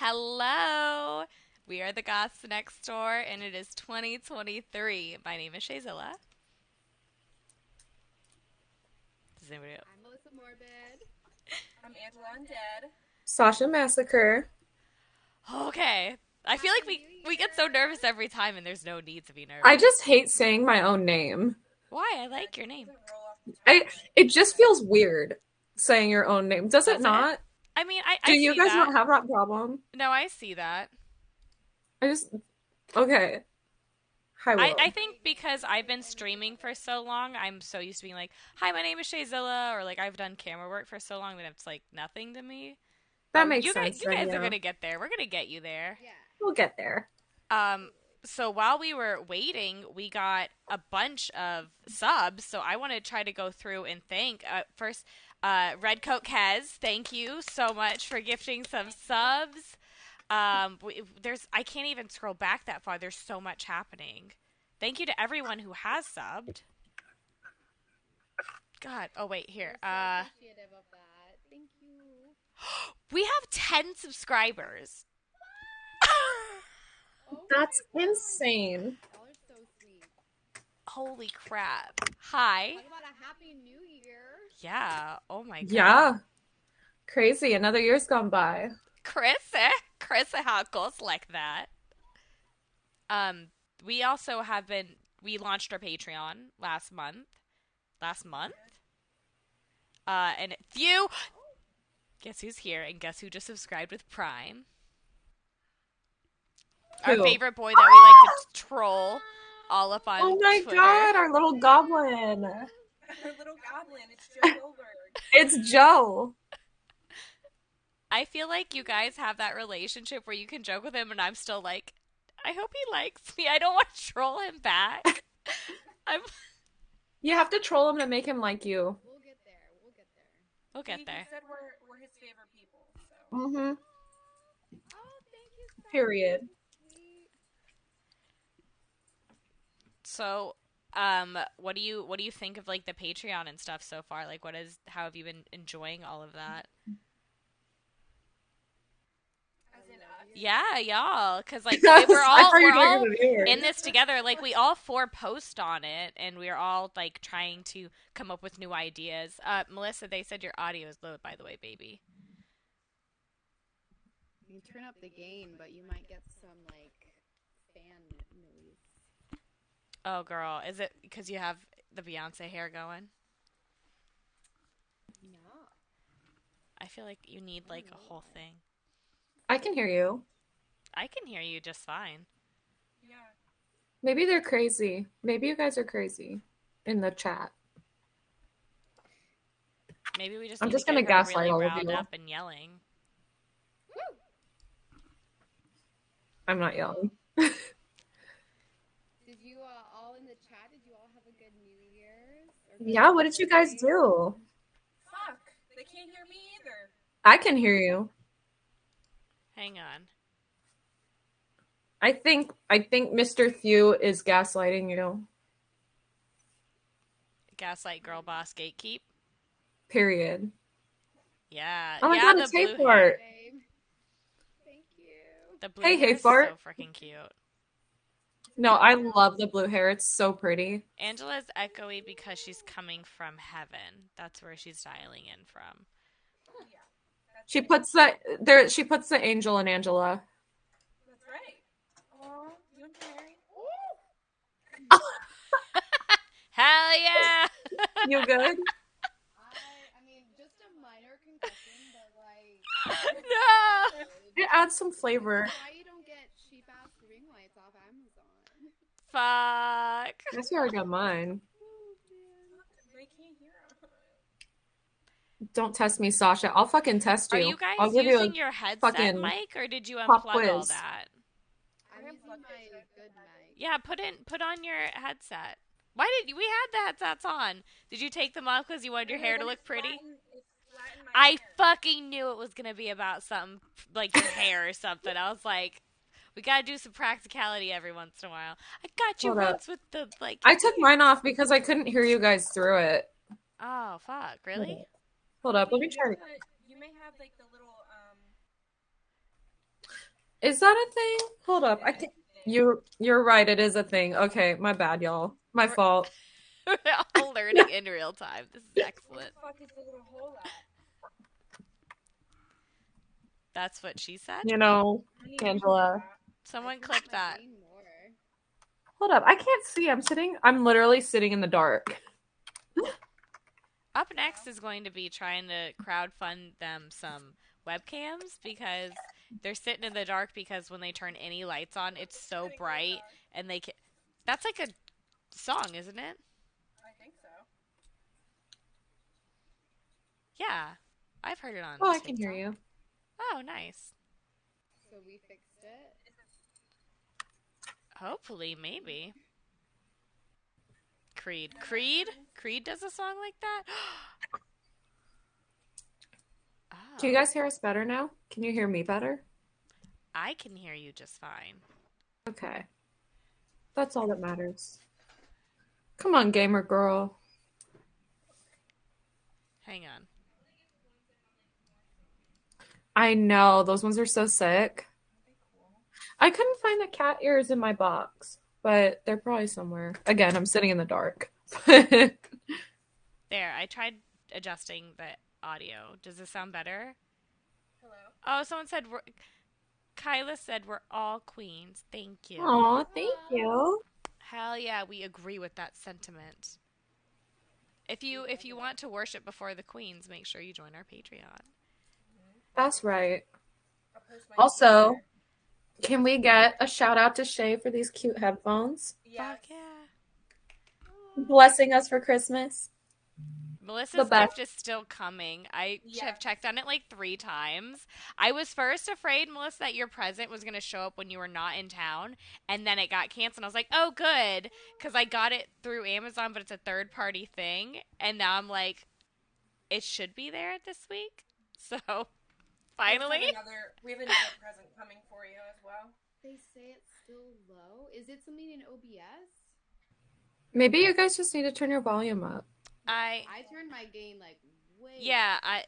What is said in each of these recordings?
Hello. We are the Goths next door, and it is 2023. My name is Shayzilla. Does anybody else? I'm Melissa Morbid. I'm Angela Undead. Sasha Massacre. Okay. I feel like we we get so nervous every time, and there's no need to be nervous. I just hate saying my own name. Why? I like your name. Doesn't roll off the I it just feels weird saying your own name. Does Does it it? Not? I mean, I, Do I you see guys that. not have that problem? No, I see that. I just okay. Hi, I, I think because I've been streaming for so long, I'm so used to being like, "Hi, my name is Shayzilla," or like I've done camera work for so long that it's like nothing to me. that Um, makes you sense. Guys, you then, guys yeah. are gonna get there. We're gonna get you there. Yeah. We'll get there. Um, so while we were waiting, we got a bunch of subs. So I want to try to go through and thank uh, first uh, Redcoat Kez. Thank you so much for gifting some subs. Um, we, there's I can't even scroll back that far. There's so much happening. Thank you to everyone who has subbed. God, oh wait, here. We're so Uh, appreciative of that. Thank you. we have ten subscribers. Oh That's insane. So sweet. Holy crap! Hi. Yeah. Oh my god. Yeah. Crazy. Another year's gone by. Chris, eh? Chris, how it goes like that. Um, we also have been. We launched our Patreon last month. Last month. Uh, and few. Guess who's here, and guess who just subscribed with Prime? Our favorite boy that we like to troll all up on Oh my Twitter. god, our little goblin. Our little goblin, it's Joe Goldberg. It's Joe. I feel like you guys have that relationship where you can joke with him, and I'm still like, I hope he likes me. I don't want to troll him back. I'm. You have to troll him to make him like you. We'll get there. We'll get there. We'll He- get he there. said we're, we're his favorite people. So. Mm-hmm. Oh, thank you so Period. much. So, um, what do you what do you think of like the Patreon and stuff so far? Like, what is how have you been enjoying all of that? As in us. Yeah, y'all, because like we're all we're were all talking to the viewers. in this together. Like we all four post on it, and we're all like trying to come up with new ideas. Uh, Melissa, they said your audio is low, by the way, baby. You turn up the gain, but you might get some like Oh, girl, is it because you have the Beyonce hair going? Yeah. I feel like you need like a whole thing. I can hear you. I can hear you just fine. Yeah. Maybe they're crazy. Maybe you guys are crazy in the chat. Maybe we just. I'm need just to gonna gaslight really all of riled you. up and yelling. I'm not yelling. Did you uh, all in the chat? Did you all have a good New Year's? or good Yeah, what did you guys do? Fuck. They can't hear me either. I can hear you. Hang on. I think I think Mr. Theo is gaslighting you. Gaslight girl boss gatekeep. Period. Yeah. Oh my yeah, God, the it's blue Hey hair. Fart. Babe. Thank you. The blue Hey, hair Hey is Fart. so freaking cute. No, I love the blue hair. It's so pretty. Angela's echoey because she's coming from heaven. That's where she's dialing in from. She puts the there. She puts the angel in Angela. that's right. Aw, you and Mary? Hell yeah! You good? I, I mean, just a minor concussion, but like, no. It adds some flavor. why you don't get cheap ass ring lights off Amazon? Fuck. That's where I got mine. Oh man. They can't hear us. Don't test me, Sasha. I'll fucking test you. Are you guys I'll give using you a your headset fucking mic, or did you pop unplug all quiz. that? I'm using my good mic. Yeah, put in put on your headset. Why did we had the headsets on? Did you take them off because you wanted your hair to look pretty? Flatten- it's flatten my I fucking knew it was gonna be about something like your hair or something. I was like, we gotta do some practicality every once in a while. I got you Hold up. once with the like. I took mine off because I couldn't hear you guys through it. Oh fuck! Really? Hold up, let me try. You may have like the little um. Is that a thing? Hold up. I think you you're right. It is a thing. Okay, my bad, y'all. My fault. We're all learning in real time. This is excellent. What the fuck is the little hole at? That's what she said. You know, I need to Angela. Do that. Someone click that. Hold up. I can't see. I'm sitting. I'm literally sitting in the dark. Up next is going to be trying to crowdfund them some webcams because they're sitting in the dark because when they turn any lights on, it's so bright and they can. That's like a song, isn't it? I think so. Yeah, I've heard it on. Oh, I can hear you. Oh, nice. So we fixed it. Hopefully, maybe. Creed. Creed? Creed does a song like that? oh, Can you guys hear us better now? Can you hear me better? I can hear you just fine. Okay. That's all that matters. Come on, gamer girl. Hang on. I know, those ones are so sick. I couldn't find the cat ears in my box, but they're probably somewhere. Again, I'm sitting in the dark. There, I tried adjusting the audio. Does this sound better? Hello. Oh, someone said we're. Kyla said we're all queens. Thank you. Aw, thank you. Hell yeah, we agree with that sentiment. If you if you want to worship before the queens, make sure you join our Patreon. That's right. I'll post my Also, Twitter. Can we get a shout out to Shay for these cute headphones? yes. Fuck yeah. Blessing us for Christmas. Melissa's gift is still coming. I ch- have checked on it like three times. I was first afraid, Melissa, that your present was going to show up when you were not in town, and then it got canceled. I was like, oh, good, because I got it through Amazon, but it's a third party thing. And now I'm like, it should be there this week. So, We have finally. another, we have another present coming for you as well. They say it's still low. Is it something in OBS? Maybe you guys just need to turn your volume up. I I turned my gain like way. yeah, I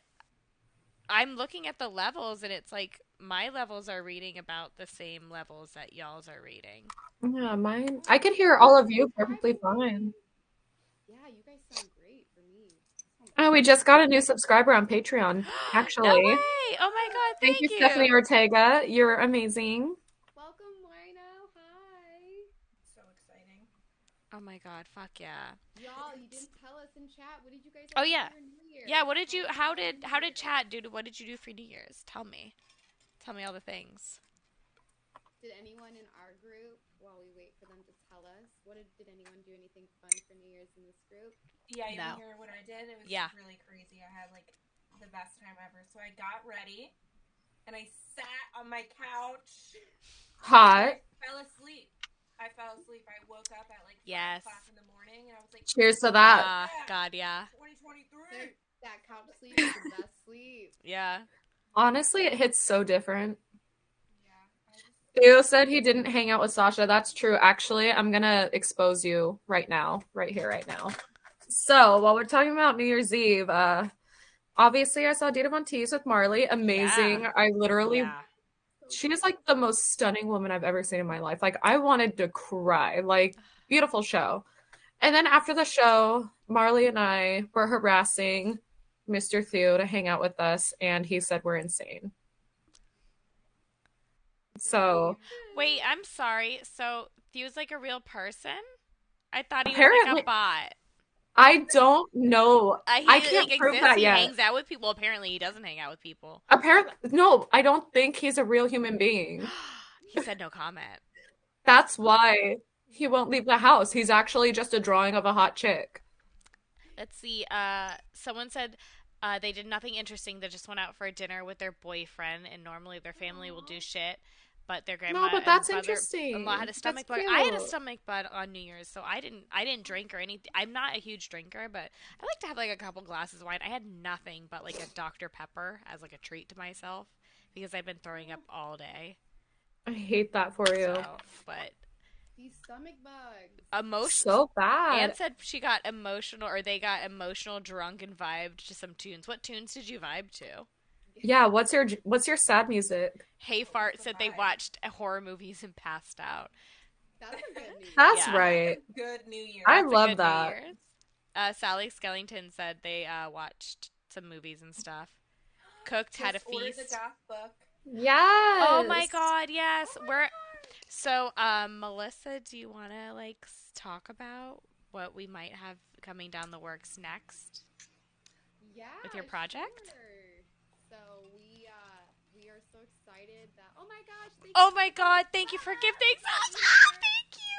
I'm looking at the levels and it's like my levels are reading about the same levels that y'all's are reading. Yeah, mine. I can hear all of you perfectly fine. Yeah, you guys sound great for me. Oh, we just got a new subscriber on Patreon, actually. No way! Oh my god, Thank, thank, you, Stephanie Ortega. You're amazing. Welcome, Lino. Hi. So exciting. Oh my god, fuck yeah. Y'all, you didn't tell us in chat. What did you guys? Oh, all do yeah. for New Year? Oh yeah, Yeah, what did you how did how did chat do what did you do for New Year's? Tell me. Tell me all the things. Did anyone in our group, while we wait for them to tell us, what did, did anyone do anything fun for New Year's in this group? Yeah, you No. didn't hear what I did? It was Yeah. really crazy. I had like the best time ever. So I got ready and I sat on my couch. Hot. I fell asleep. I fell asleep. I woke up at like Yes. 5 o'clock in the morning and I was like, Cheers to that. Ah, god, yeah. 2023. That couch sleep is the best sleep. Yeah. Honestly, it hits so different. Yeah. I just, Theo said he didn't hang out with Sasha. That's true. Actually, I'm gonna expose you right now, right here, right now. So while we're talking about New Year's Eve, uh, obviously I saw Dita Von Teese with Marley. Amazing. Yeah. I literally, Yeah. she is like the most stunning woman I've ever seen in my life. Like I wanted to cry. Like beautiful show. And then after the show, Marley and I were harassing Mr. Theo to hang out with us, and he said we're insane. So Wait, I'm sorry. So Theo's like a real person? I thought he was like a bot. I don't know. He I can't like, prove that he yet. hangs out with people. Apparently, he doesn't hang out with people. Apparently, no, I don't think he's a real human being. he said no comment. That's why he won't leave the house. He's actually just a drawing of a hot chick. Let's see. Uh, someone said uh, they did nothing interesting. They just went out for a dinner with their boyfriend, and normally their family will do shit. But their grandma but and that's mother- interesting. in-law had a That's stomach bug. I had a stomach bug on New Year's, so I didn't. I didn't drink or anything. I'm not a huge drinker, but I like to have like a couple glasses of wine. I had nothing but like a Dr Pepper as like a treat to myself because I've been throwing up all day. I hate that for you. So, but These stomach bugs. emotion. So bad. Anne said she got emotional, or they got emotional, drunk, and vibed to some tunes. What tunes did you vibe to? Yeah, what's your what's your sad music? Hey Fart said they watched horror movies and passed out. That's a good news. That's Yeah. right. Good New Year. I That's love that. Uh, Sally Skellington said they uh, watched some movies and stuff. Cooked, had a feast. the book. Yes. Oh my god, yes. We're so um Melissa, do you want to like talk about what we might have coming down the works next? Yeah. With your project? Sure. So we uh we are so excited that oh my gosh. Thank Oh my god, thank you for gifting us. Ah, thank you.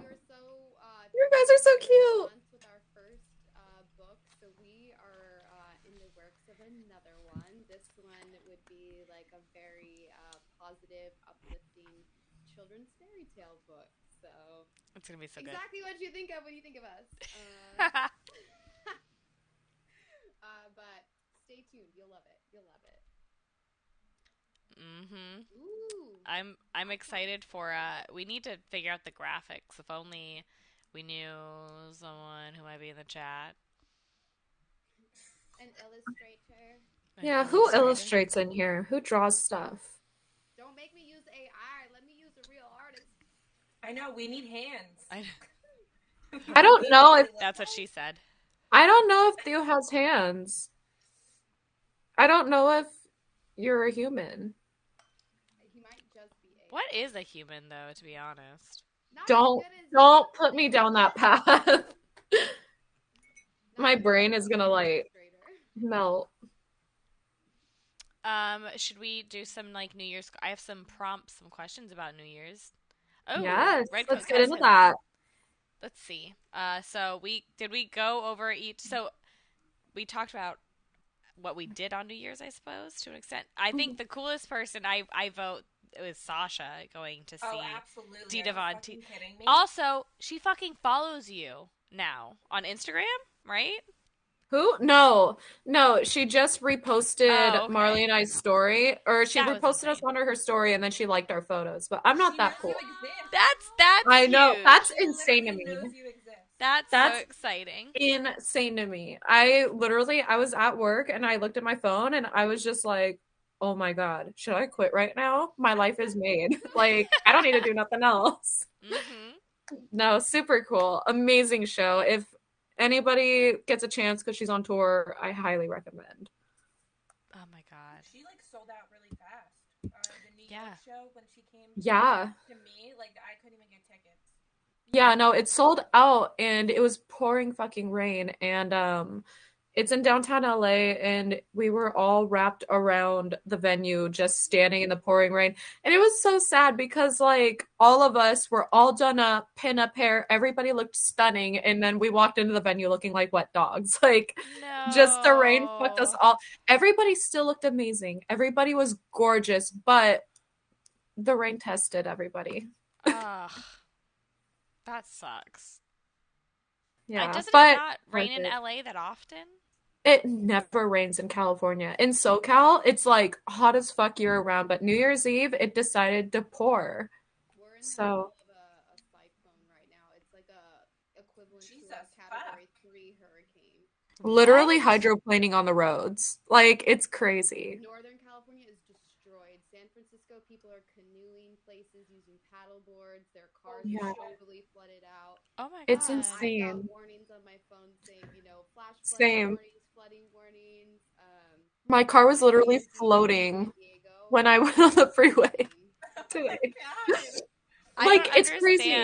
Are so uh You guys are so cute. with our first uh, book, so we are uh, in the works of another one. This one would be like a very uh, positive, uplifting children's fairy tale book. So It's going to be so good. exactly what you think of when you think of us. Uh, uh, but stay tuned. You'll love it. You'll love it. Mhm. Ooh. I'm I'm excited for uh we need to figure out the graphics. If only we knew someone who might be in the chat. An illustrator. An Yeah, who illustrator. illustrates in here? Who draws stuff? Don't make me use AI. Let me use a real artist. I know, we need hands. I, I don't know if- that's what she said. I don't know if Theo has hands. I don't know if you're a human. He might just be a. What is a human though, to be honest? Not Don't as- don't put me down that path. my brain is gonna, like- Melt. Um, should we do some like New Year's? I have some prompts, some questions about New Year's. Oh, yes, Red let's get into that. Let's see. Uh, so we did we go over each? So we talked about what we did on New Year's, I suppose, to an extent. I think the coolest person I I vote was Sasha going to oh, see. Oh, absolutely. Dita Von T- Also, she fucking follows you now on Instagram, right? Who? No, no. She just reposted Oh, okay. Marley and I's story, or she That reposted us under her story, and then she liked our photos. But I'm not She that cool. That's that's I know huge. that's She insane to me. knows you exist. that's that's- so exciting. Insane to me. I literally, I was at work and I looked at my phone and I was just like, "Oh my god, should I quit right now? My life is made. like I don't need to do nothing else." hmm No, super cool, amazing show. If anybody gets a chance because she's on tour, I highly recommend. Oh my god. She like sold out really fast. Uh, the New Yeah. York show when she came Yeah. to me, like I couldn't even get tickets. Yeah, no, it sold out and it was pouring fucking rain and um it's in downtown LA and we were all wrapped around the venue just standing in the pouring rain. And it was so sad because like all of us were all done up, pin up hair, everybody looked stunning and then we walked into the venue looking like wet dogs. Like No. just the rain fucked us all. Everybody still looked amazing. Everybody was gorgeous, but the rain tested everybody. Ugh. That sucks. Yeah, doesn't but it not rain in. LA that often? It never rains in California. In SoCal, it's like hot as fuck year round, but New Year's Eve, it decided to pour. We're in So- the of a, a cyclone right now. It's like a equivalent to a category three hurricane. Literally What? hydroplaning on the roads. Like, it's crazy. Northern California is destroyed. San Francisco people are canoeing places using paddle boards. Their cars Yeah. are totally flooded out. Oh my god. It's I insane. got warnings on my phone saying, you know, flash Same. warnings. My car was literally floating when I went on the freeway today. Like, it's crazy.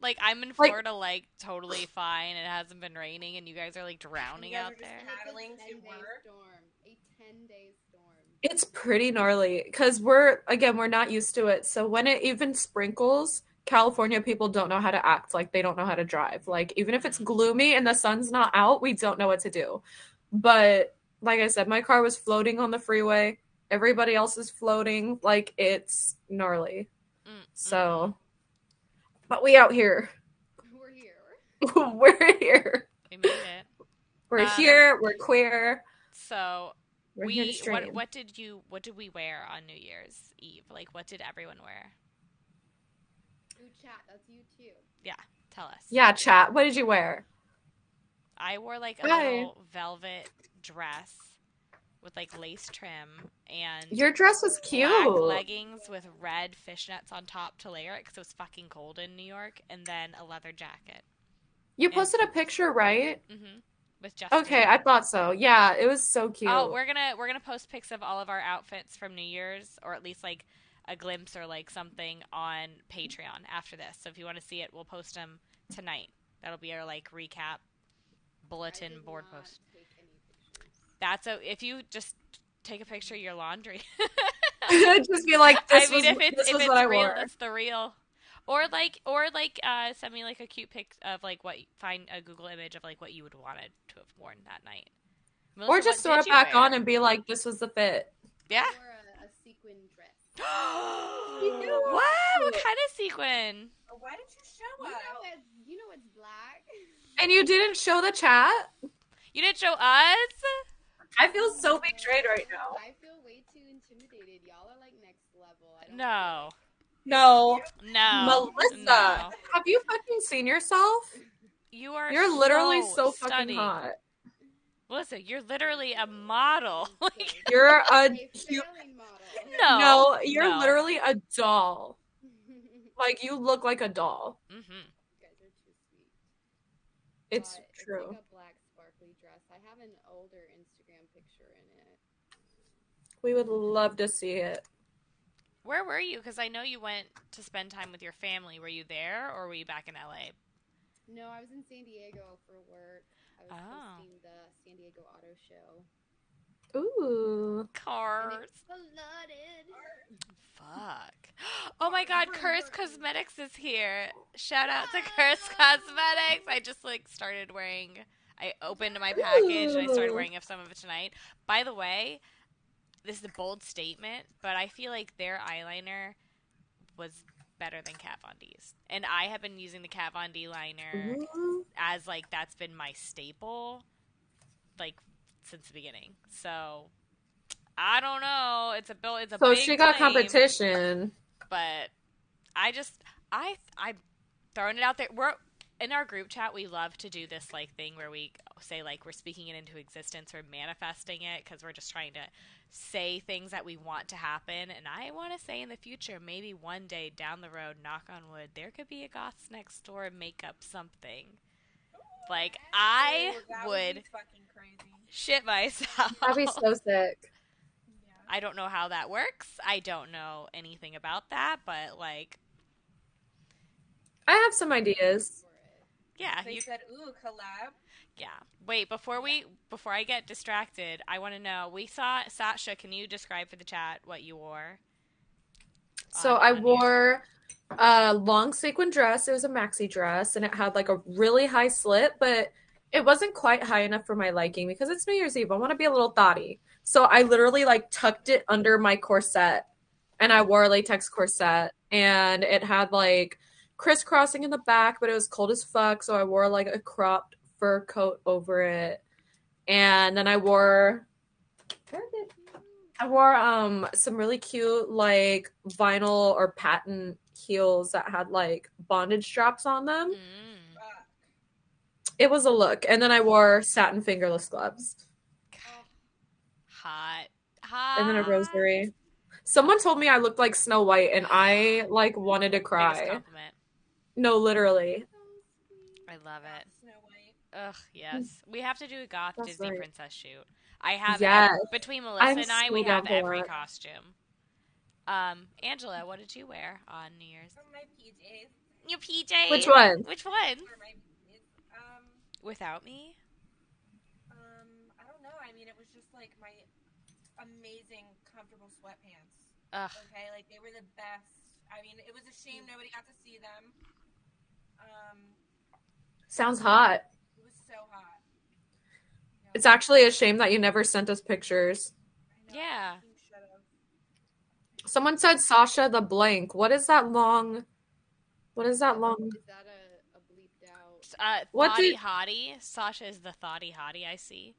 Like I'm in Florida, like totally fine. It hasn't been raining, and you guys are like drowning out there. And it's a Paddling to work. storm. A 10-day storm. It's pretty gnarly because we're, again, we're not used to it. So when it even sprinkles, California people don't know how to act. Like, they don't know how to drive. Like, even if it's gloomy and the sun's not out, we don't know what to do. But like I said, my car was floating on the freeway. Everybody else is floating. Like, it's gnarly. Mm, So, but we out here. We're here. we're here. we made it. We're Um, here. We're queer. So We're we stream. what what did you what did we wear on New Year's Eve? Like what did everyone wear? Ooh, chat. That's you too. Yeah. Tell us. Yeah, chat. What did you wear? I wore like a Hi. little velvet dress with like lace trim and Your dress was cute. black leggings with red fishnets on top to layer it because it was fucking cold in New York, and then a leather jacket. You posted a picture, right? hmm With Justin. Okay, I thought so. Yeah, it was so cute. Oh, we're gonna we're gonna post pics of all of our outfits from New Year's, or at least like a glimpse or like something on Patreon after this. So if you want to see it, we'll post them tonight. That'll be our like recap bulletin board not post. Take any pictures. That's a if you just take a picture of your laundry. just be like, this I mean, was, if it's this if was it's what I real, wore. it's the real. Or like, or like, uh, send me like a cute pic of like what find a Google image of like what you would wanted to have worn that night. Melissa, Or just throw it back wear? on and be like, this was the fit. Yeah. I wore a, a sequin dress. wow! What kind of sequin? Why did you show You us? know it's you know it's black. And you didn't show the chat? You didn't show us. I feel so betrayed right now. I feel way too intimidated. Y'all are like next level. I don't No, No. no, Melissa, no. have you fucking seen yourself? You are. You're literally so, fucking stunning. hot. Melissa, you're literally a model. You're a A cute. model. no, No, you're no. literally a doll. Like you look like a doll. hmm guys are too sweet. It's But true. It's like a black sparkly dress. I have an older Instagram picture in it. We would love to see it. Where were you? Because I know you went to spend time with your family. Were you there, or were you back in LA? No, I was in San Diego for work. I was Oh. hosting the San Diego Auto Show. Ooh. Cars. flooded. Fuck. Oh my god, Curse Cosmetics is here. Shout out to Curse Cosmetics. I just like started wearing I opened my package and I started wearing some of it tonight. By the way, this is a bold statement, but I feel like their eyeliner was better than Kat Von D's. And I have been using the Kat Von D liner Ooh. as like that's been my staple like since the beginning. So I don't know. It's a bill. It's a So she got claim, competition. but I just I I'm throwing it out there. We're in our group chat. We love to do this like thing where we say like we're speaking it into existence or manifesting it because we're just trying to say things that we want to happen. And I want to say in the future, maybe one day down the road, knock on wood, there could be a Goths next door make up something. Like I Ooh, that would be fucking crazy. shit myself. That'd be so sick. I don't know how that works. I don't know anything about that, but like, I have some ideas. Yeah, They you, said, "Ooh, collab." Yeah. Wait, before we before I get distracted, I want to know. We saw Sasha. Can you describe for the chat what you wore? So I wore a long sequin dress. It was a maxi dress and it had like a really high slit, but it wasn't quite high enough for my liking because it's New Year's Eve. I want to be a little thotty. So I literally like tucked it under my corset and I wore a latex corset and it had like crisscrossing in the back, but it was cold as fuck. So I wore like a cropped fur coat over it. And then I wore I wore um some really cute like vinyl or patent heels that had like bondage straps on them. Mm. It was a look. And then I wore satin fingerless gloves Hot, hot. and then a rosary. Someone told me I looked like Snow White and I like wanted to cry. No, literally. I love it. Snow White. Ugh, yes. We have to do a goth That's Disney right. princess shoot. I have Yes. ev- between Melissa I'm and I, we have every that. costume. Um, Angela, what did you wear on New Year's? From my PJs. Your PJ. Which one? Which one? For my PJs. Um, Without me? um, I don't know. I mean, it was just like my amazing, comfortable sweatpants. Ugh. Okay, like they were the best. I mean, it was a shame nobody got to see them. Um, Sounds hot. It was so hot. No, It's actually a shame that you never sent us pictures. Yeah. I fucking should've. Someone said Sasha the blank. What is that long? What is that long? Is that a, a bleeped out? Uh, What thoughty did- hottie. Sasha is the thoughty hottie. I see.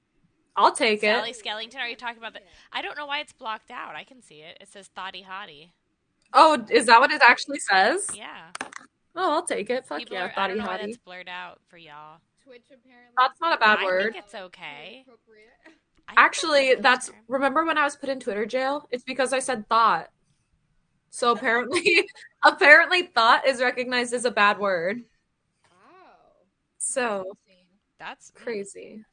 I'll take Sally it. Sally Skellington. Are you talking about the? I don't know why it's blocked out. I can see it. It says thoughty hottie. Oh, is that what it actually says? Yeah. Oh, I'll take it. Fuck People yeah, are, I don't thotty know why hottie. that's blurred out for y'all. Twitch apparently. That's not a bad I word. think it's okay. Actually, that's fair. remember when I was put in Twitter jail? It's because I said thought. So apparently, apparently, thought is recognized as a bad word. Wow. So that's crazy.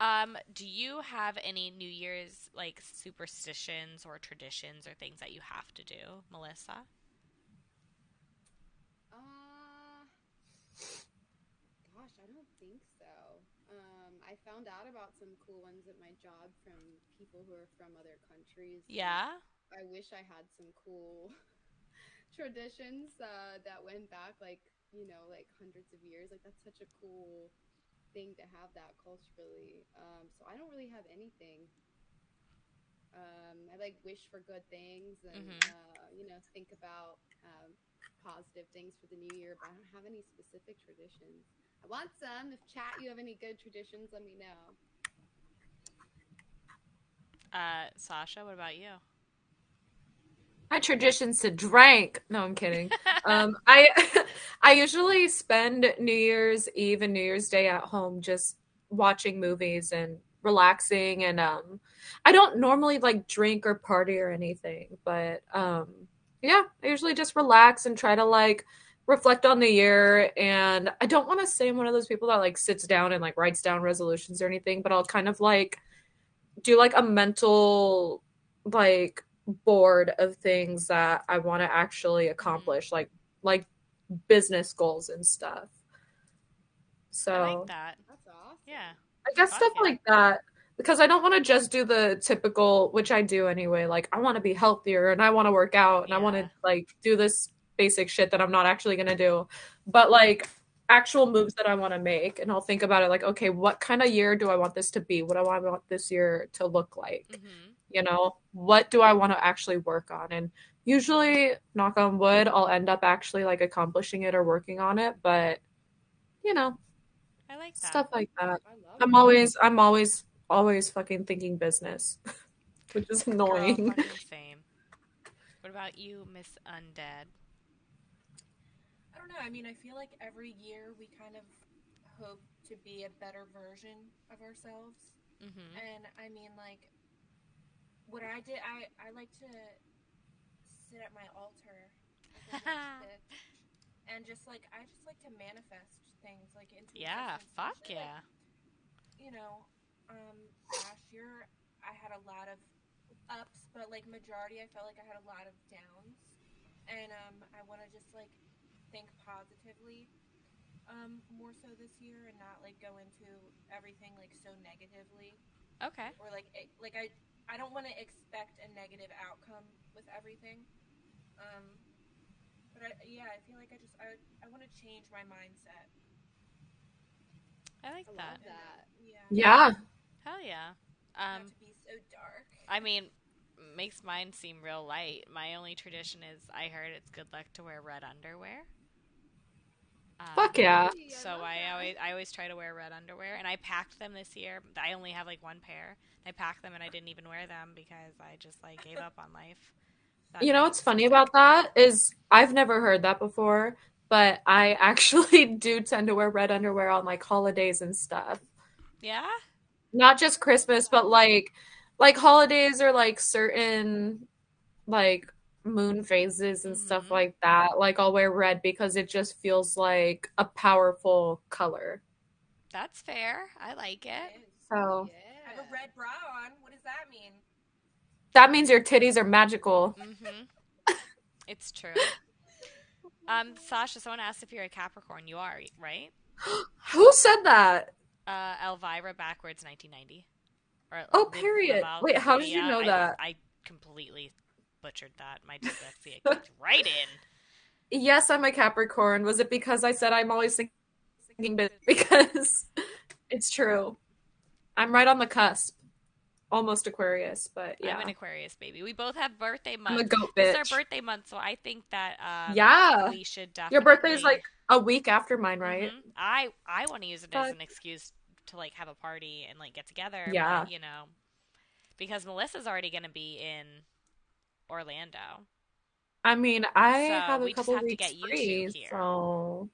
Um, do you have any New Year's like superstitions or traditions or things that you have to do, Melissa? Uh, gosh, I don't think so. Um, I found out about some cool ones at my job from people who are from other countries. Yeah. I wish I had some cool traditions uh, that went back, like you know, like hundreds of years. Like that's such a cool thing to have that culturally. Um, so I don't really have anything. Um, I like wish for good things and Mhm. uh, you know think about um, positive things for the new year, but I don't have any specific traditions. I want some. If chat, you have any good traditions, let me know. Uh, Sasha, what about you? My tradition's to drink. No, I'm kidding. Um, I I usually spend New Year's Eve and New Year's Day at home just watching movies and relaxing and um I don't normally like drink or party or anything, but um yeah, I usually just relax and try to like reflect on the year and I don't want to say I'm one of those people that like sits down and like writes down resolutions or anything, but I'll kind of like do like a mental like board of things that I want to actually accomplish, like like business goals and stuff. So I like that. That's awesome. Yeah. I guess Fuck stuff yeah. like that because I don't want to just do the typical, which I do anyway. Like I want to be healthier and I want to work out and I want to like do this basic shit that I'm not actually gonna do, but like actual moves that I want to make. And I'll think about it like, okay, what kind of year do I want this to be? What do I want this year to look like? hmm you know what do i want to actually work on and usually knock on wood i'll end up actually like accomplishing it or working on it but you know I like that. stuff like that i'm it. always i'm always always fucking thinking business which is annoying fucking same. What about you, Miss Undead? I don't know. I mean, I feel like every year we kind of hope to be a better version of ourselves. Mm-hmm. And I mean, like, what I did, I, I like to sit at my altar as a mystic and just like, I just like to manifest things like into Yeah, fuck shit. Like, yeah. you know, um, last year I had a lot of ups, but like majority I felt like I had a lot of downs, and um, I want to just like think positively, um, more so this year, and not like go into everything like so negatively, Okay. or like it, like I I don't want to expect a negative outcome with everything, um, but I yeah I feel like I just I I want to change my mindset. I like I that. that. Yeah. yeah Hell yeah. Not Um, to be so dark. I mean, makes mine seem real light. My only tradition is I heard it's good luck to wear red underwear. Um, fuck yeah So love I always I always try to wear red underwear, and I packed them this year. I only have like one pair. I packed them, and I didn't even wear them because I just like gave up on life. That you know what's funny about that is i've never heard that before but i actually do tend to wear red underwear on like holidays and stuff Yeah. not just Christmas, but like like holidays or like certain like moon phases and stuff Mhm. like that. Like I'll wear red because it just feels like a powerful color. That's fair. I like it. It is. So Yeah. I have a red bra on. What does that mean? that means your titties are magical. hmm it's true. Um, Sasha, someone asked if you're a Capricorn. You are, right? Who said that? Uh, Elvira backwards, 1990. Or Oh, period. Wait, how did you know I- that? I completely butchered that. My dyslexia kicked right in. Yes, I'm a Capricorn. Was it because I said I'm always thinking because it's true. I'm right on the cusp. Almost Aquarius, but yeah. I'm an Aquarius baby. We both have birthday I'm a months. goat It's bitch. our birthday month, so I think that um, Yeah. we should definitely. Your birthday's like a week after mine, right? Mhm. I I want to use it as an excuse to like have a party and like get together. Yeah. but, you know, because Melissa's already going to be in Orlando. I mean, I So, have we a just couple have to weeks get you free, here. so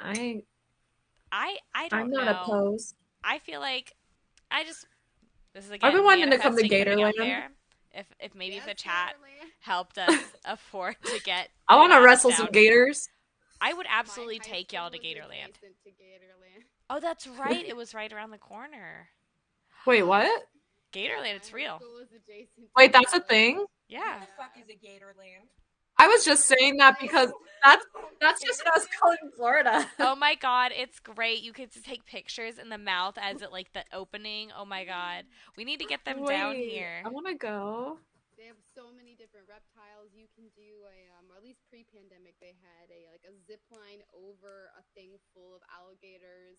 I I I don't I'm not know. opposed. I feel like I just This is again. I've been wanting to come to manifesting putting out Gatorland. If if maybe Yes, the chat Gatorland. helped us afford to get, I want to wrestle down some here. gators. I would absolutely high take y'all to Gatorland. to Gatorland. Oh, that's right. It was right around the corner. Wait, what? Gatorland, it's real. school was adjacent to Wait, that's a thing? Yeah. What the fuck is a Gatorland? I was just saying that because that's that's just what I was calling Florida. Oh my god, it's great. You could to take pictures in the mouth as it like the opening. Oh my god. We need to get them down here. I want to go. They have so many different reptiles. You can do a, um, or at least pre-pandemic, they had a like a zip line over a thing full of alligators.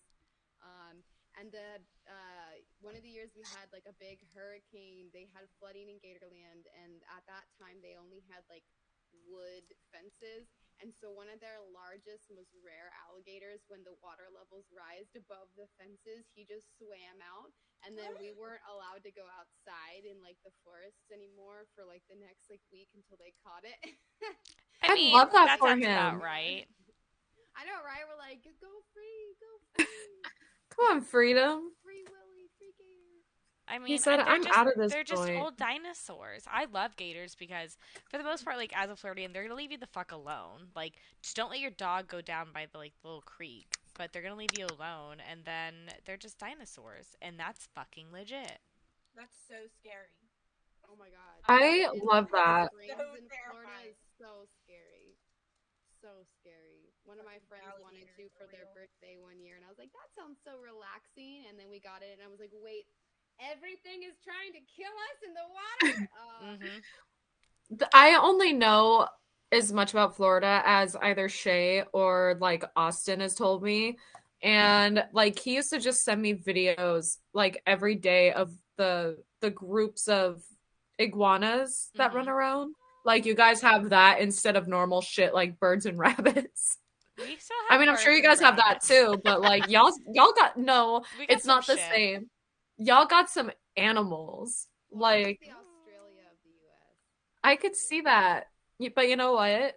Um, and the uh, one of the years we had like a big hurricane, they had flooding in Gatorland, and at that time they only had like wood fences. And so one of their largest, most rare alligators, when the water levels rised above the fences, he just swam out and then we weren't allowed to go outside in like the forests anymore for like the next like week until they caught it. I I'd mean, love that for sounds about him. right. I know, right? We're like, go free, go free, Come on, freedom. free Willy, free Gator. I mean, he said, they're "I'm just, out of this They're just joint." old dinosaurs. I love gators because, for the most part, like as a Floridian, they're gonna leave you the fuck alone. Like, just don't let your dog go down by the like little creek. But they're gonna leave you alone, and then they're just dinosaurs, and that's fucking legit. That's so scary. Oh my god. I And love that. So in Florida is so scary. So scary. One of my Fucking friends wanted to alligators for their birthday one year, and I was like, that sounds so relaxing. And then we got it, and I was like, wait, everything is trying to kill us in the water. Uh, hmm I only know as much about Florida as either Shay or like Austin has told me. And like he used to just send me videos like every day of the the groups of iguanas that Mhm. run around. Like you guys have that instead of normal shit like birds and rabbits. We still I mean, I'm sure you guys have that too, but like y'all y'all got no, got it's not the shit. same. Y'all got some animals. well, Like the Australia of the U.S. I could see that. But you know what?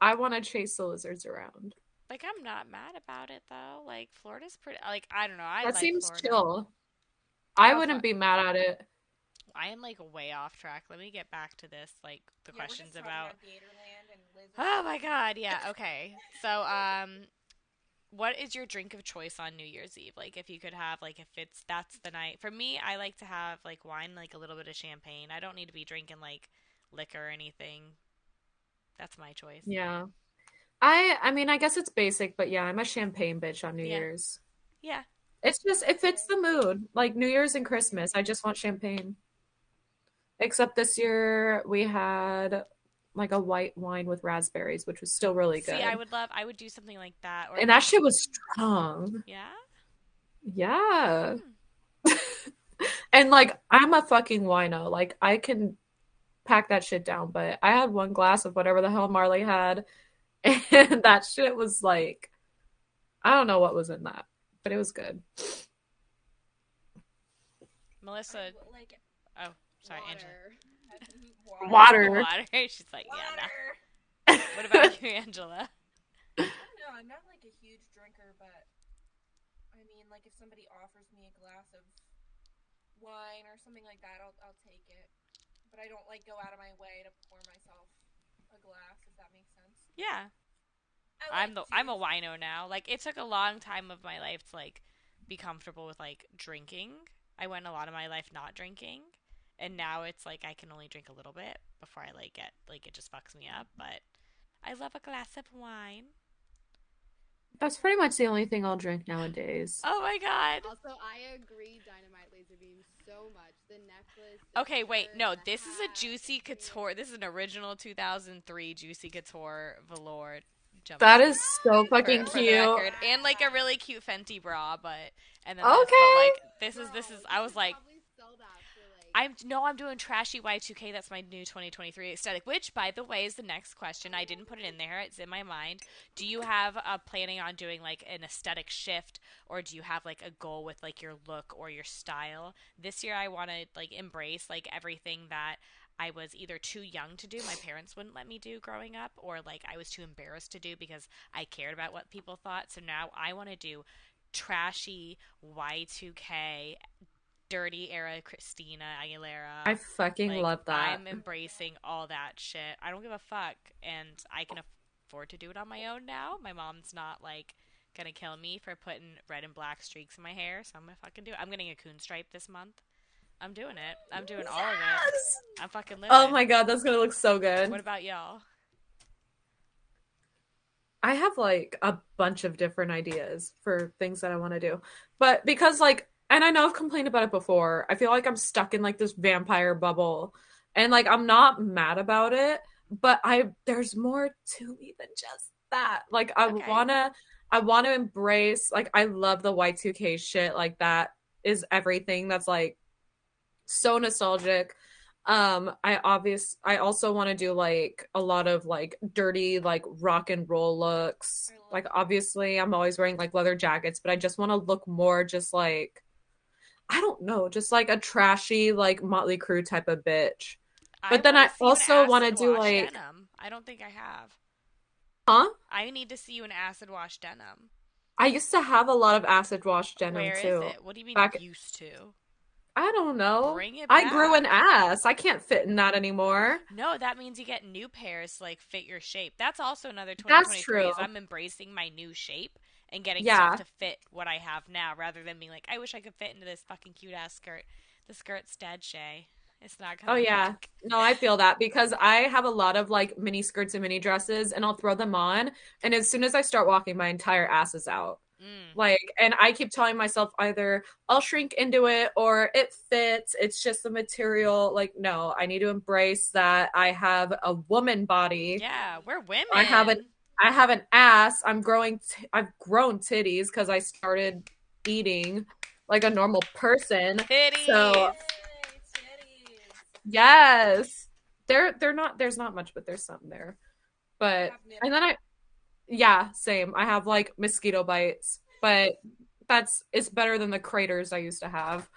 I want to chase the lizards around. Like, I'm not mad about it though. Like, Florida's pretty. Like, I don't know. I that like seems Florida. chill. I wouldn't fuck. be mad at it. I am like way off track. Let me get back to this. Like the Yeah, questions just about. Gatorland and lizards. Oh my god. Yeah. Okay. So, um, what is your drink of choice on New Year's Eve? Like, if you could have, like, if it's that's the night. For me, I like to have like wine, like a little bit of champagne. I don't need to be drinking like liquor or anything. That's my choice. Yeah. I I mean, I guess it's basic, but yeah, I'm a champagne bitch on New Yeah. Year's. Yeah. It's just it fits the mood. Like New Year's and Christmas, I just want champagne. Except this year we had like a white wine with raspberries, which was still really good. See, I would love. I would do something like that. Or And that shit was strong. Yeah. Yeah. Hmm. And like I'm a fucking wino. Like I can pack that shit down, but I had one glass of whatever the hell Marley had, and that shit was like I don't know what was in that, but it was good. Melissa. Like Oh, sorry, Angela. Water. Water. Water. She's like, yeah. Water. No. What about you, Angela? I don't know. I'm not like a huge drinker, but I mean, like if somebody offers me a glass of wine or something like that, I'll I'll take it. But I don't like go out of my way to pour myself a glass. If that makes sense. Yeah. I I'm the to. I'm a wino now. Like it took a long time of my life to like be comfortable with like drinking. I went a lot of my life not drinking, and now it's like I can only drink a little bit before I like get like it just fucks me up. But I love a glass of wine. That's pretty much the only thing I'll drink nowadays. Oh my god. Also, I agree, Dynamite Laser Beam, so much. The necklace. the Okay, wait, no, this is a Juicy the- Couture. This is an original 2003 Juicy Couture velour jumpsuit. That is so fucking for cute. record. and like a really cute Fenty bra, but and then this, but Okay. like this is this is I was like probably sell that for, like, I'm doing trashy Y2K that's my new 2023 aesthetic which by the way is the next question. I didn't put it in there. It's in my mind. Do you have uh, planning on doing like an aesthetic shift or do you have like a goal with like your look or your style? This year I want to like embrace like everything that I was either too young to do, my parents wouldn't let me do growing up, or like I was too embarrassed to do because I cared about what people thought. So now I want to do trashy Y2K dirty era Christina Aguilera. I fucking Like, love that. I'm embracing all that shit. I don't give a fuck, and I can afford to do it on my own now. My mom's not like gonna kill me for putting red and black streaks in my hair, so I'm gonna fucking do it. I'm getting a coon stripe this month. I'm doing it. I'm doing all of it. I'm fucking oh living. Oh my god, that's gonna look so good. What about y'all? I have like a bunch of different ideas for things that I want to do. But because like and I know I've complained about it before, I feel like I'm stuck in like this vampire bubble. And like I'm not mad about it, but I there's more to me than just that. Like I Okay. want to I want to embrace like I love the Y2K shit. Like that is everything that's like so nostalgic um i obvious i also want to do like a lot of like dirty like rock and roll looks like obviously i'm always wearing like leather jackets but i just want to look more just like i don't know just like a trashy like motley Crue type of bitch But then I you in also wanna acid do, like- denim. I don't think I have. huh I need to see you in acid wash denim. i used to have a lot of acid wash denim Where is too it? What do you mean Back- used to? i don't know Bring it i grew an ass i can't fit in that anymore No, that means you get new pairs to, like fit your shape. That's also another That's 2023 is true. I'm embracing my new shape and getting Yeah. stuff to fit what I have now rather than being like, I wish I could fit into this fucking cute ass skirt. The skirt's dead, Shay. It's not gonna Oh yeah. No, I feel that because I have a lot of like mini skirts and mini dresses and I'll throw them on and as soon as I start walking my entire ass is out. Mm. Like and I keep telling myself either I'll shrink into it or it fits. It's just the material. Like no, I need to embrace that I have a woman body. Yeah, we're women. I have an- I have an ass. I'm growing t- I've grown titties cuz I started eating like a normal person. titties. So- titties. Yes. There they're not there's not much, but there's something there. But and then I yeah, same. I have like mosquito bites, but that's it's better than the craters I used to have.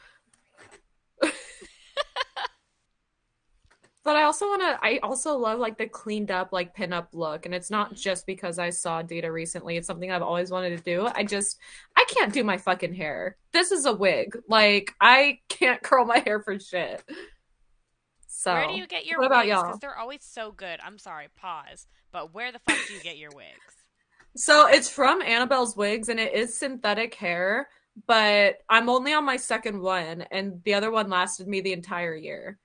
But I also want to I also love like the cleaned up like pinup look and it's not just because I saw Data recently. It's something I've always wanted to do. I just I can't do my fucking hair. This is a wig. Like I can't curl my hair for shit. So where do you get your what about wigs? y'all? Because they're always so good. I'm sorry, pause. But where the fuck do you get your wigs? So it's from Annabelle's Wigs and it is synthetic hair, but I'm only on my second one and the other one lasted me the entire year.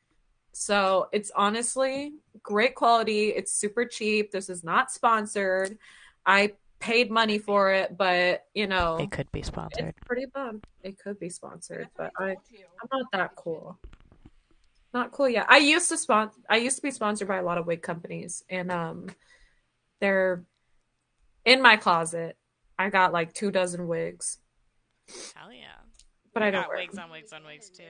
So it's honestly great quality. It's super cheap. This is not sponsored. I paid money for it, but you know, it could be sponsored. it's pretty bum. It could be sponsored, but what I. I'm not that cool. Not cool yet. I used to sponsor I used to be sponsored by a lot of wig companies and um they're in my closet. I got like two dozen wigs, Hell yeah. but I don't got wear wigs them. on wigs on wigs too.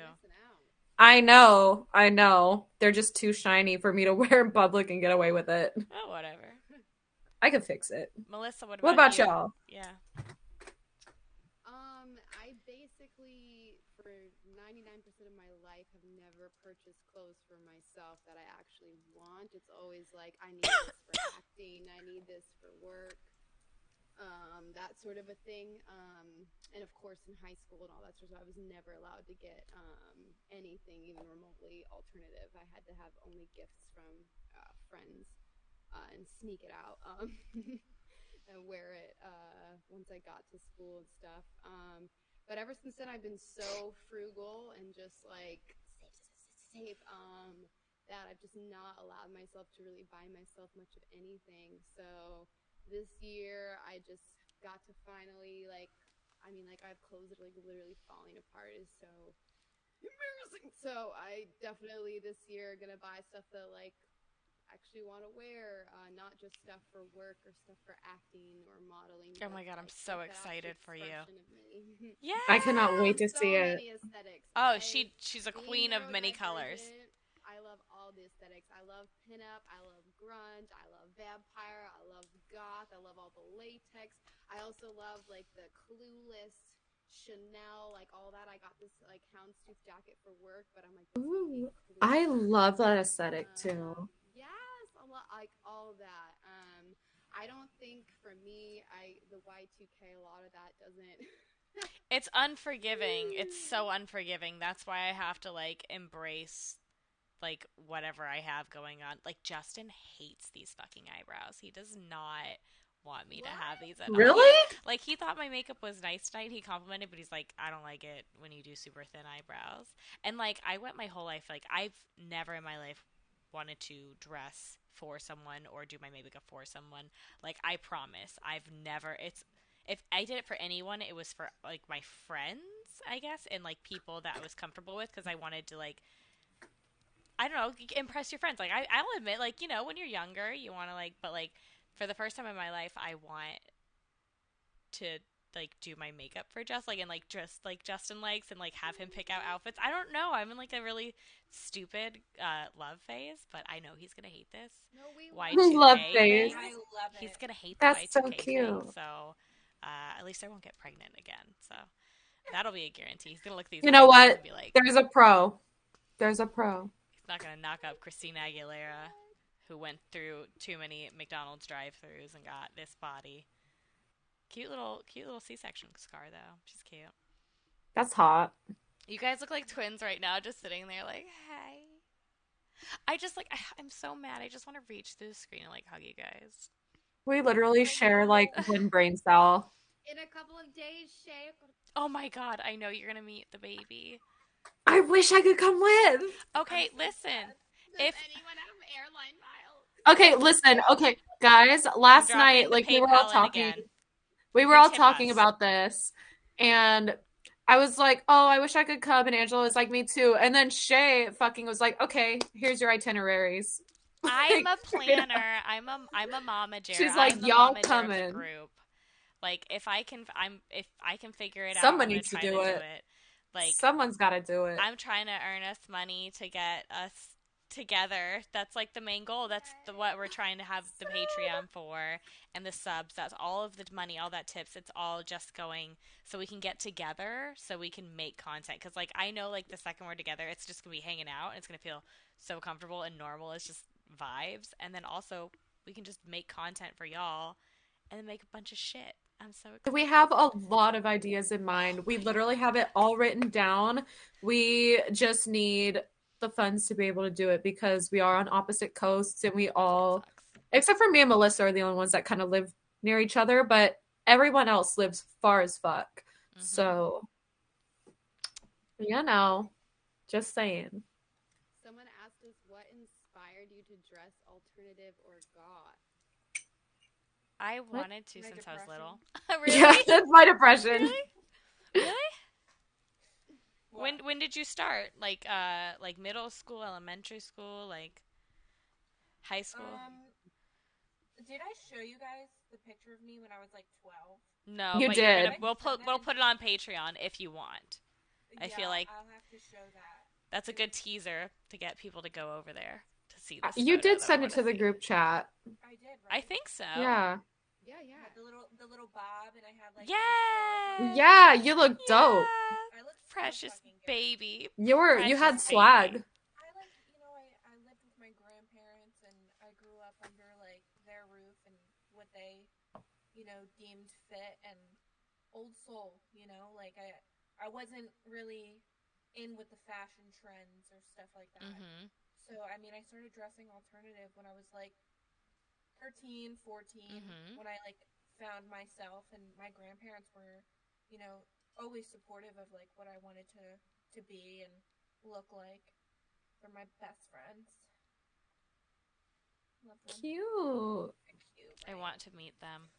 You're missing out. I know, I know. They're just too shiny for me to wear in public and get away with it. Oh, whatever. I could fix it. Melissa, what about, What about you? y'all? Yeah. Um, I basically, for 99% of my life, have never purchased clothes for myself that I actually want. It's always like, I need this for acting, I need this for work, um, that sort of a thing. Um, and of course, in high school and all that sort of stuff, I was never allowed to get um, anything even remotely alternative. I had to have only gifts from uh, friends uh, and sneak it out. Um, and wear it uh, once I got to school and stuff. Um, but ever since then, I've been so frugal and just like save, save, save, save, um, that I've just not allowed myself to really buy myself much of anything. So this year, I just got to finally like, I mean, like I have clothes that are like literally falling apart. Is so embarrassing. So I definitely this year gonna buy stuff that like actually want to wear, uh, not just stuff for work or stuff for acting or modeling. Oh my God, I'm like, so excited for you. expression of me. Yeah. I cannot wait to so see it. aesthetics. Oh, I- she she's a queen of many colors. neurodivergent, I love all the aesthetics. I love pinup. I love grunge. I love vampire. I love goth. I love all the latex. I also love like the clueless Chanel, like all that. I got this like houndstooth jacket for work, but I'm like, Ooh, I love that aesthetic Um, too. Yes, a lot like all that. Um, I don't think for me, I the Y2K, a lot of that doesn't It's unforgiving. It's so unforgiving. That's why I have to like embrace like whatever I have going on. Like Justin hates these fucking eyebrows. He does not want me to have these at all. Really? Like he thought my makeup was nice tonight. He complimented, but he's like, I don't like it when you do super thin eyebrows. And like I went my whole life like I've never in my life wanted to dress for someone or do my makeup for someone. Like I promise, I've never. It's if I did it for anyone, it was for like my friends, I guess, and like people that I was comfortable with because I wanted to like. I don't know, impress your friends. Like I, I'll admit, like you know, when you're younger, you want to like, but like for the first time in my life, I want to like do my makeup for Just like and like just like Justin likes and like have him pick out outfits. I don't know. I'm in like a really stupid uh, love phase, but I know he's gonna hate this. No, we Y2K Love phase. I love it. He's gonna hate the That's so Y2K thing, cute. so uh, at least I won't get pregnant again. So that'll be a guarantee. He's gonna look these. You know eyebrows what? And be like, There's a pro. There's a pro. He's not gonna knock up Christina Aguilera, who went through too many McDonald's drive-throughs and got this body. Cute little, cute little C-section scar though. She's cute. That's hot. You guys look like twins right now, just sitting there like, hey. I just like, I, I'm so mad. I just want to reach through the screen and like hug you guys. We literally share like one brain cell. in a couple of days, Shay. Oh my god, I know you're gonna meet the baby. I wish I could come with. Okay, listen. Does If- anyone have airline miles? Okay, listen. Okay, guys, last night, like we were all talking, we were all talking us. about this, and I was like, "Oh, I wish I could come," and Angela was like, "Me too." And then Shay fucking was like, "Okay, here's your itineraries." I'm a Like, straight up. planner. I'm a I'm a momager. She's like, I'm "Y'all momager of coming." group. Like if I can, I'm if I can figure it out. Someone I'm gonna needs to try do it. Like Someone's got to do it. I'm trying to earn us money to get us together. That's like the main goal. That's the what we're trying to have the Patreon for and the subs. That's all of the money, all that tips. It's all just going so we can get together, so we can make content. Because like I know, like the second we're together, it's just gonna be hanging out. And it's gonna feel so comfortable and normal. It's just vibes, and then also we can just make content for y'all, and then make a bunch of shit. I'm so excited. We have a lot of ideas in mind. We literally have it all written down. We just need the funds to be able to do it because we are on opposite coasts and we all, except for me and Melissa, are the only ones that kind of live near each other, but everyone else lives far as fuck. Mhm. So, you know, just saying. Someone asked us what inspired you to dress alternative or goth. I wanted to My since I was little. really? Yeah, that's my depression. Really? Really? What? When when did you start? Like uh like middle school, elementary school, like high school? Um, did I show you guys the picture of me when I was like 12? no, you but you're gonna- did. we'll put we'll put it on Patreon if you want. I feel like- I'll have to show that. That's a good teaser to get people to go over there to see this. Uh, You did send it wanna the see. group chat. I did. I think so. Yeah. Yeah, yeah. the little the little bob, and I had like. Yeah. Yeah, you look dope. I looked so Precious fucking good. baby. You were you had Precious swag. baby. I you know, I, I lived with my grandparents and I grew up under like their roof and what they, you know, deemed fit and old soul, you know, like I I wasn't really in with the fashion trends or stuff like that. Mhm. So, I mean, I started dressing alternative when I was like 13, 14, Mhm. when I like found myself and my grandparents were, you know, always supportive of like what I wanted to to be and look like. They're my best friends. Love them. Cute. They're cute, I want to meet them.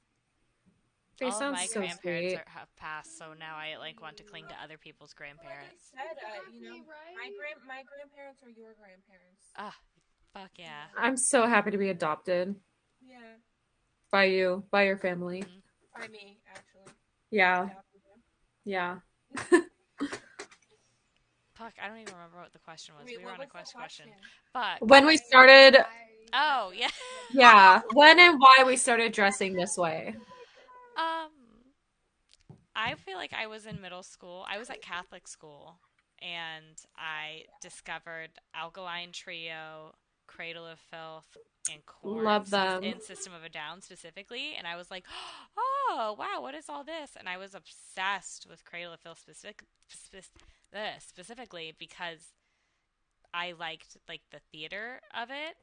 They All of my so grandparents sweet. are, have passed, so now I like want to cling to other people's Like I grandparents. said, uh, you know, my grand my grandparents are your grandparents. Ah, fuck yeah. I'm so happy to be adopted Yeah, by you, by your family. by me actually. Yeah, yeah. Fuck, I don't even remember what the question was. Wait, we were on a quest question. question? Fuck. When we started, Oh yeah. yeah, when and why we started dressing this way. Um, I feel like I was in middle school. I was at Catholic school, and I discovered Alkaline Trio, Cradle of Filth, and Korn Love them. in System of a Down specifically, and I was like, oh wow, what is all this? And I was obsessed with Cradle of Filth specific, spec- uh, specifically because I liked like the theater of it,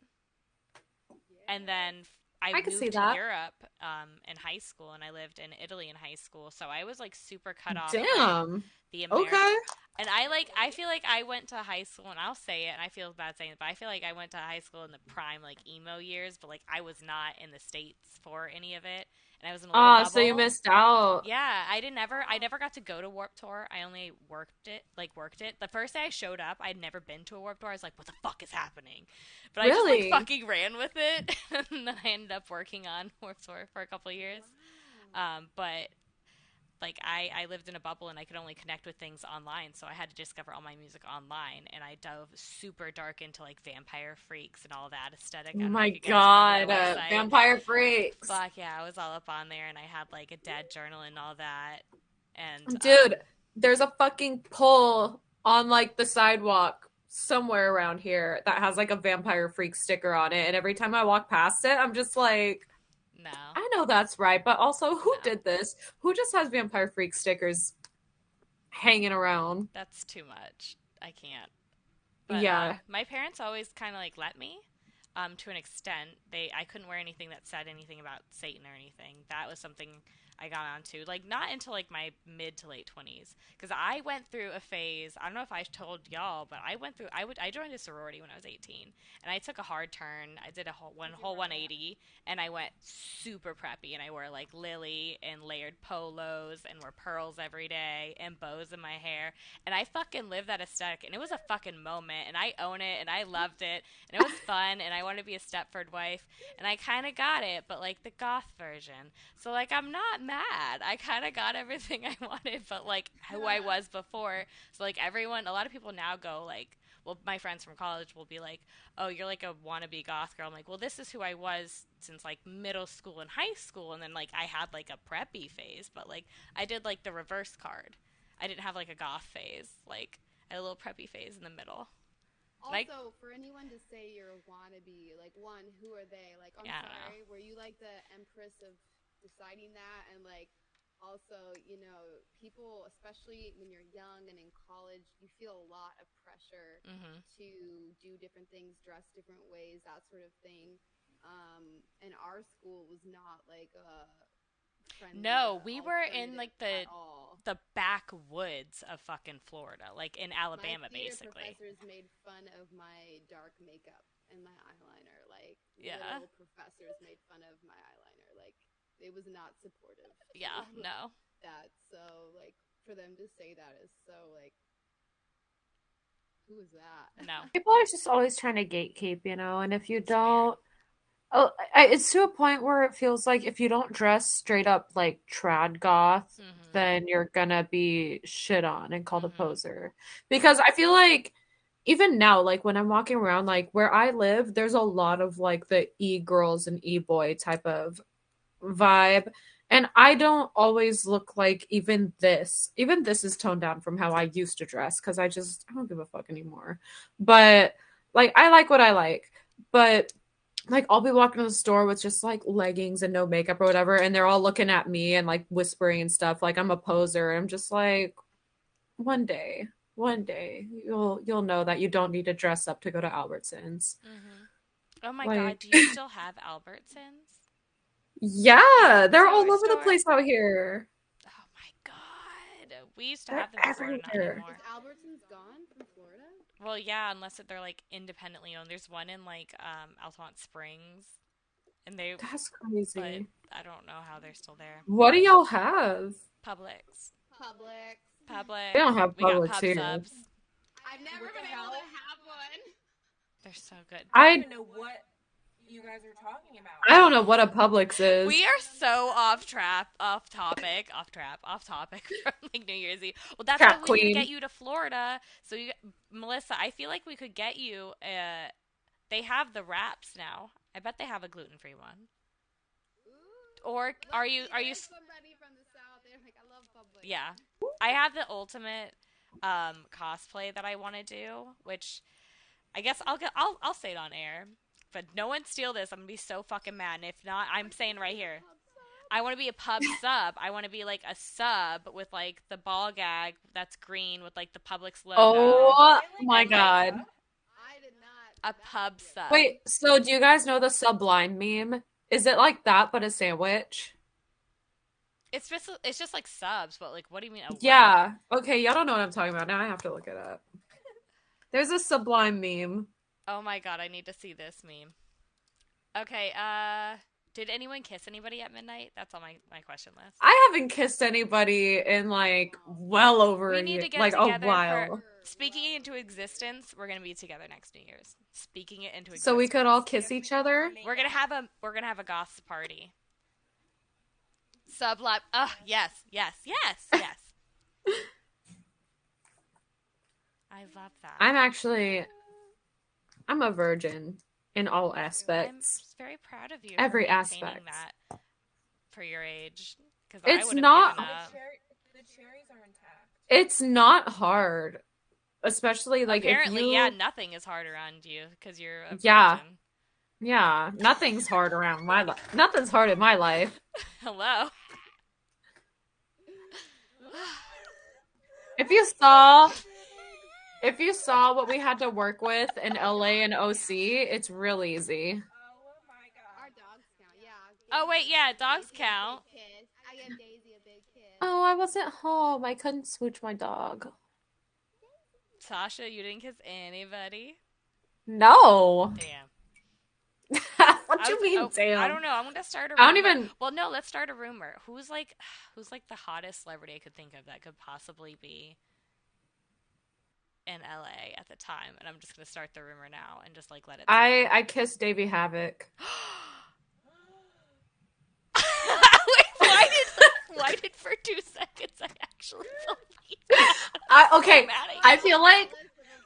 and then I, I moved to. Europe um, in high school, and I lived in Italy in high school, so I was like super cut off. from Damn. The American Okay. and I like I feel like I went to high school and I'll say it and I feel bad saying it, but I feel like I went to high school in the prime like emo years, but like I was not in the States for any of it. And I was in a little Ah, so you missed out. Yeah, I didn't ever I never got to go to Warp Tour. I only worked it like worked it. The first day I showed up, I'd never been to a Warp Tour. I was like, what the fuck is happening? But I Really? just like fucking ran with it and then I ended up working on Warp Tour for a couple of years. Um, but like I, I lived in a bubble and I could only connect with things online, so I had to discover all my music online, and I dove super dark into like Vampire Freaks and all that aesthetic. Oh my if you guys remember god, uh. Vampire Freaks. Fuck yeah, I was all up on there, and I had like a dead journal and all that. And um, Dude, there's a fucking pole on like the sidewalk somewhere around here that has like a Vampire Freak sticker on it. And every time I walk past it, I'm just like, no, I know that's right. But also, who No. did this? Who just has Vampire Freak stickers hanging around? that's too much. I can't. But, Yeah. uh, my parents always kind of like let me. Um, to an extent, they I couldn't wear anything that said anything about Satan or anything. That was something I got onto, like not until like my mid to late twenties, because I went through a phase. I don't know if I told y'all, but I went through. I would I joined a sorority when I was eighteen, and I took a hard turn. I did a whole one whole one eighty, and I went super preppy, and I wore like Lilly and layered polos, and wore pearls every day, and bows in my hair, and I fucking lived that aesthetic, and it was a fucking moment, and I own it, and I loved it, and it was fun, and I wanted to be a Stepford wife, and I kind of got it, but like the goth version. So like I'm not mad. I kind of got everything I wanted, but like who I was before. So like everyone, a lot of people now go like, well, my friends from college will be like, "Oh, you're like a wannabe goth girl." I'm like, "Well, this is who I was since like middle school and high school, and then like I had like a preppy phase, but like I did like the reverse card. I didn't have like a goth phase. Like I had a little preppy phase in the middle. Also, for anyone to say you're a wannabe, like one, who are they? Like, I'm Yeah, I sorry, were you like the empress of deciding that? And like, also, you know, people, especially when you're young and in college, you feel a lot of pressure hmm to do different things, dress different ways, that sort of thing. Um, and our school was not like a friendly No, we were in, like, the- The backwoods of fucking Florida, like in Alabama, my basically. professors made fun of my dark makeup and my eyeliner. Like, Yeah. professors made fun of my eyeliner. Like, it was not supportive. Yeah, no. That so like for them to say that is so like, who is that? No. People are just always trying to gatekeep, you know, and if you don't, oh, I- it's to a point where it feels like if you don't dress straight up like trad goth, Mhm. then you're gonna be shit on and called Mhm. a poser. Because I feel like even now, like when I'm walking around, like where I live, there's a lot of like the e girls and e boy type of vibe. And I don't always look like even this. Even this is toned down from how I used to dress because I just I don't give a fuck anymore. But like I like what I like. But like I'll be walking to the store with just like leggings and no makeup or whatever, and they're all looking at me and like whispering and stuff like I'm a poser. I'm just like, one day, one day you'll you'll know that you don't need to dress up to go to Albertsons. hmm Oh my Like- god, do you still have Albertsons? Yeah, they're all Dollar over the place out here. Oh my god. We used to They're have them in Florida, not everywhere. anymore. Is Albertsons gone from Florida? Well, yeah, unless they're like independently owned. There's one in like um Altamonte Springs, and they. That's But crazy. I don't know how they're still there. What do y'all have? Publix, Publix. Publix. They don't have we got Publix pub here. subs. I've never been able to have one. They're so good. I don't know what you guys are talking about. I don't know what a Publix is. We are so off trap, off topic, off trap, off topic from like New Year's Eve. Well, that's Trap why we need queen. to get you to Florida. So, you, Melissa, I feel like we could get you. Uh, they have the wraps now. I bet they have a gluten free one. Or are you are you? there's somebody from the south? They're like, I love Publix. Yeah, I have the ultimate um, cosplay that I want to do, which I guess I'll get. I'll I'll say it on air. But no one steal this. I'm gonna be so fucking mad. And if not, I'm saying right here, I want to be a pub sub. I want to be like a sub with like the ball gag that's green with like the Publix logo. Oh my god. I did not. a pub sub. Wait, so do you guys know the Sublime meme? Is it like that but a sandwich? it's just it's just like subs, but like, what do you mean? a? Yeah. Okay, y'all don't know what I'm talking about. Now I have to look it up. There's a Sublime meme. Oh my god, I need to see this meme. Okay, uh did anyone kiss anybody at midnight? That's on my, my question list. I haven't kissed anybody in like well over We a need year, to get like a while. for- Speaking it into existence, we're gonna be together next New Year's. Speaking it into existence. So we could all kiss each other. We're gonna have a we're gonna have a goth party. Sublime. Oh yes, yes, yes, yes. I love that. I'm actually I'm a virgin in all aspects. I'm just very proud of you. Every for aspect. that for your age. Because It's I not- The, Given up. cherry, the cherries are intact. It's not hard. Especially like Apparently, if you yeah, nothing is hard around you because you're a Yeah. virgin. Yeah, nothing's hard around my life. Nothing's hard in my life. Hello. If you saw if you saw what we had to work with in LA and OC, it's real easy. Oh, oh my Our dogs count. Yeah. Oh wait, yeah, dogs count. big kiss. I gave Daisy a big kiss. Oh, I wasn't home. I couldn't smooch my dog. Sasha, you didn't kiss anybody. No. Damn. what I do you mean, oh, damn? I don't know. I'm gonna start a rumor. I don't even- Well, no, let's start a rumor. Who's like, who's like the hottest celebrity I could think of that could possibly be in LA at the time? And I'm just gonna start the rumor now and just like let it. I I kissed Davey Havok. Wait, why did why did for two seconds I actually that? I okay. mad at you. I feel like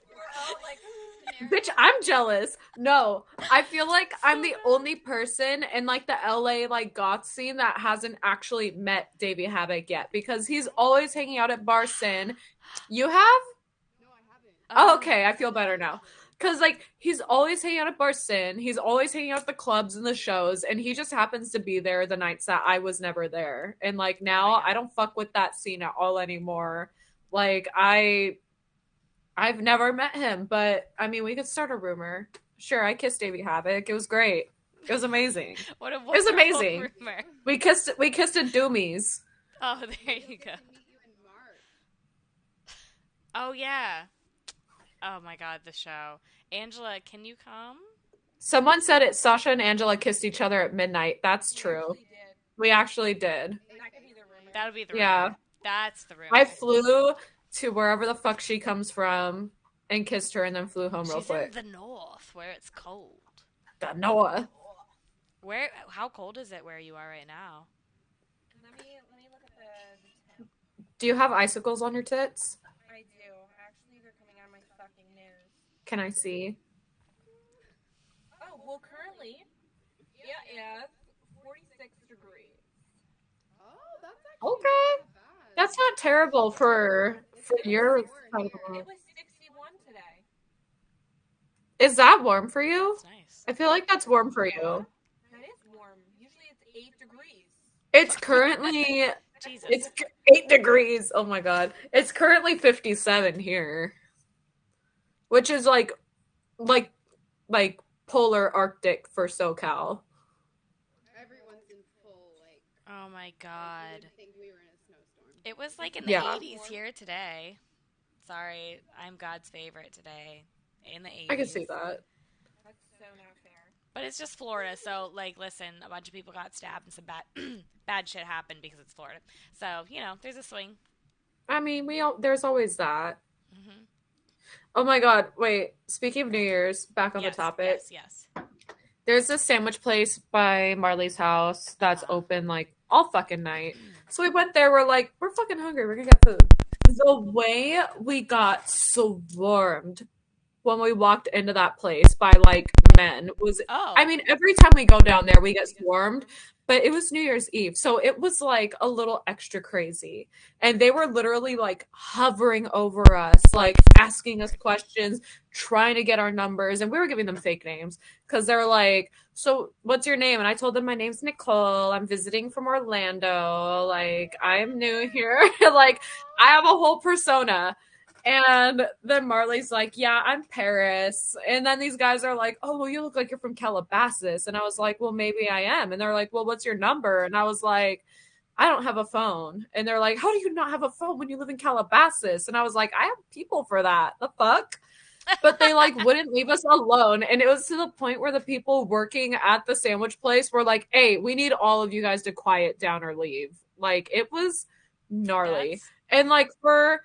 We're all like, bitch, I'm jealous. No, I feel like I'm the only person in like the LA like goth scene that hasn't actually met Davey Havok yet because he's always hanging out at Bar Sin. You have? No, I haven't. Oh, okay. I feel better now. Cause like he's always hanging out at Bar Sin, he's always hanging out at the clubs and the shows, and he just happens to be there the nights that I was never there. And like now, God. I don't fuck with that scene at all anymore. Like I, I've never met him, but I mean, we could start a rumor. Sure, I kissed Davey Havok. It was great. It was amazing. What a was wonderful amazing. Rumor. We kissed. We kissed at Doomies. Oh, there you go. get to meet you in March. Oh yeah. Oh my god, the show. Angela, can you come? Someone said it. Sasha and Angela kissed each other at midnight. That's we true. actually did. We actually did. And that could be the rumor. That would be the Yeah. That's the rumor. I flew to wherever the fuck she comes from and kissed her and then flew home real She's quick. in the north where it's cold. The north. Where? How cold is it where you are right now? Let me let me look at the, the. Do you have icicles on your tits? I do. Actually, they're coming out of my fucking nose. Can I see? Oh well, currently, yeah, yeah, forty six degrees. Oh, that's actually Okay. not bad. That's not terrible for for your It was sixty one today. Is that warm for you? It's nice. I feel like that's warm for you. That is warm. Usually it's eight degrees. It's currently Jesus. it's 8 degrees. Oh my god. It's currently 57 here. Which is like like like polar arctic for SoCal. Everyone's in full like. oh my god. you think we were in a snowstorm. It was like in the Yeah. 80s here today. Sorry, I'm God's favorite today. In the 80s. I can see that. That's so not fair. But it's just Florida, so like, listen, a bunch of people got stabbed and some bad, bad shit happened because it's Florida. So you know, there's a swing. I mean, we all there's always that. hmm Oh my god, wait. Speaking of New Year's, back on yes, the topic. Yes, yes. There's this sandwich place by Marley's house that's uh-huh. open like all fucking night. So we went there, we're like, we're fucking hungry, we're gonna get food. The way we got swarmed when we walked into that place by like men was Oh, I mean, every time we go down there we get swarmed, but it was New Year's Eve. So it was like a little extra crazy. And they were literally like hovering over us, like asking us questions, trying to get our numbers. And we were giving them fake names because they're like, So what's your name? And I told them my name's Nicole. I'm visiting from Orlando. Like, I'm new here. like, I have a whole persona. And then Marley's like, Yeah, I'm Paris. And then these guys are like, Oh, well, you look like you're from Calabasas. And I was like, Well, maybe I am. And they're like, Well, what's your number? And I was like, I don't have a phone. And they're like, How do you not have a phone when you live in Calabasas? And I was like, I have people for that. The fuck? But they like wouldn't leave us alone. And it was to the point where the people working at the sandwich place were like, Hey, we need all of you guys to quiet down or leave. Like it was gnarly. That's- And like for